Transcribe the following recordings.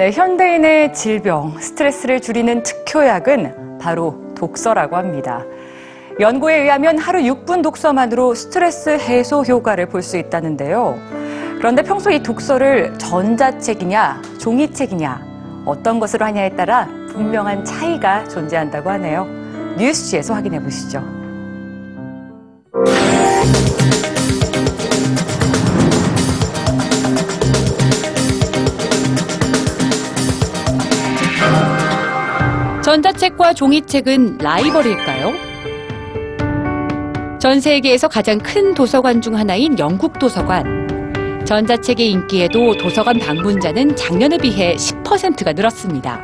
네, 현대인의 질병, 스트레스를 줄이는 특효약은 바로 독서라고 합니다. 연구에 의하면 하루 6분 독서만으로 스트레스 해소 효과를 볼 수 있다는데요. 그런데 평소 이 독서를 전자책이냐, 종이책이냐, 어떤 것으로 하냐에 따라 분명한 차이가 존재한다고 하네요. 뉴스지에서 확인해 보시죠. 전자책과 종이책은 라이벌일까요? 전 세계에서 가장 큰 도서관 중 하나인 영국 도서관. 전자책의 인기에도 도서관 방문자는 작년에 비해 10%가 늘었습니다.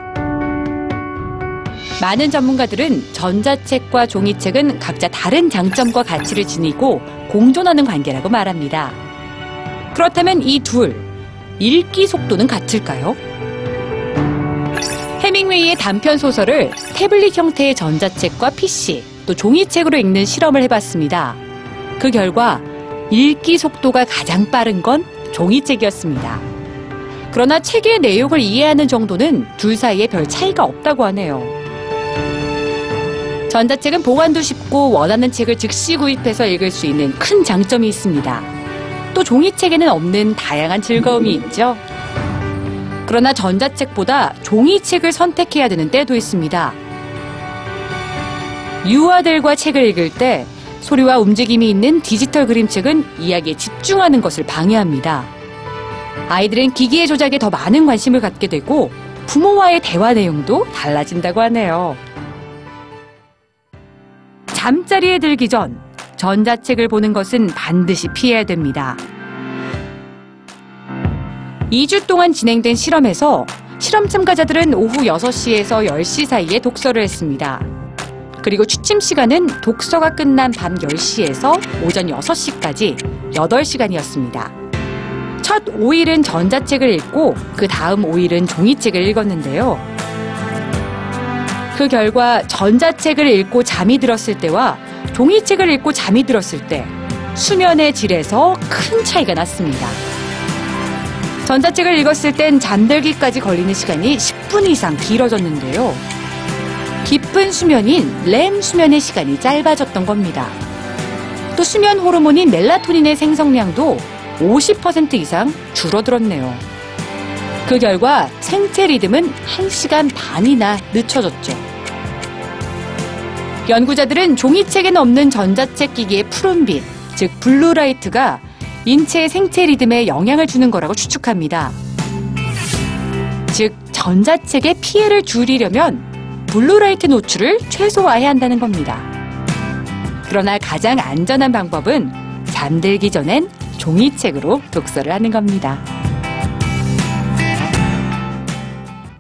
많은 전문가들은 전자책과 종이책은 각자 다른 장점과 가치를 지니고 공존하는 관계라고 말합니다. 그렇다면 이 둘, 읽기 속도는 같을까요? 해밍웨이의 단편 소설을 태블릿 형태의 전자책과 PC, 또 종이책으로 읽는 실험을 해봤습니다. 그 결과 읽기 속도가 가장 빠른 건 종이책이었습니다. 그러나 책의 내용을 이해하는 정도는 둘 사이에 별 차이가 없다고 하네요. 전자책은 보관도 쉽고 원하는 책을 즉시 구입해서 읽을 수 있는 큰 장점이 있습니다. 또 종이책에는 없는 다양한 즐거움이 있죠. 그러나 전자책보다 종이책을 선택해야 되는 때도 있습니다. 유아들과 책을 읽을 때 소리와 움직임이 있는 디지털 그림책은 이야기에 집중하는 것을 방해합니다. 아이들은 기기의 조작에 더 많은 관심을 갖게 되고 부모와의 대화 내용도 달라진다고 하네요. 잠자리에 들기 전 전자책을 보는 것은 반드시 피해야 됩니다. 2주 동안 진행된 실험에서 실험 참가자들은 오후 6시에서 10시 사이에 독서를 했습니다. 그리고 취침 시간은 독서가 끝난 밤 10시에서 오전 6시까지 8시간이었습니다. 첫 5일은 전자책을 읽고 그 다음 5일은 종이책을 읽었는데요. 그 결과 전자책을 읽고 잠이 들었을 때와 종이책을 읽고 잠이 들었을 때 수면의 질에서 큰 차이가 났습니다. 전자책을 읽었을 땐 잠들기까지 걸리는 시간이 10분 이상 길어졌는데요. 깊은 수면인 렘 수면의 시간이 짧아졌던 겁니다. 또 수면 호르몬인 멜라토닌의 생성량도 50% 이상 줄어들었네요. 그 결과 생체 리듬은 1시간 반이나 늦춰졌죠. 연구자들은 종이책에는 없는 전자책 기기의 푸른빛, 즉 blue light가 인체의 생체 리듬에 영향을 주는 거라고 추측합니다. 즉 전자책의 피해를 줄이려면 blue light 노출을 최소화해야 한다는 겁니다. 그러나 가장 안전한 방법은 잠들기 전엔 종이책으로 독서를 하는 겁니다.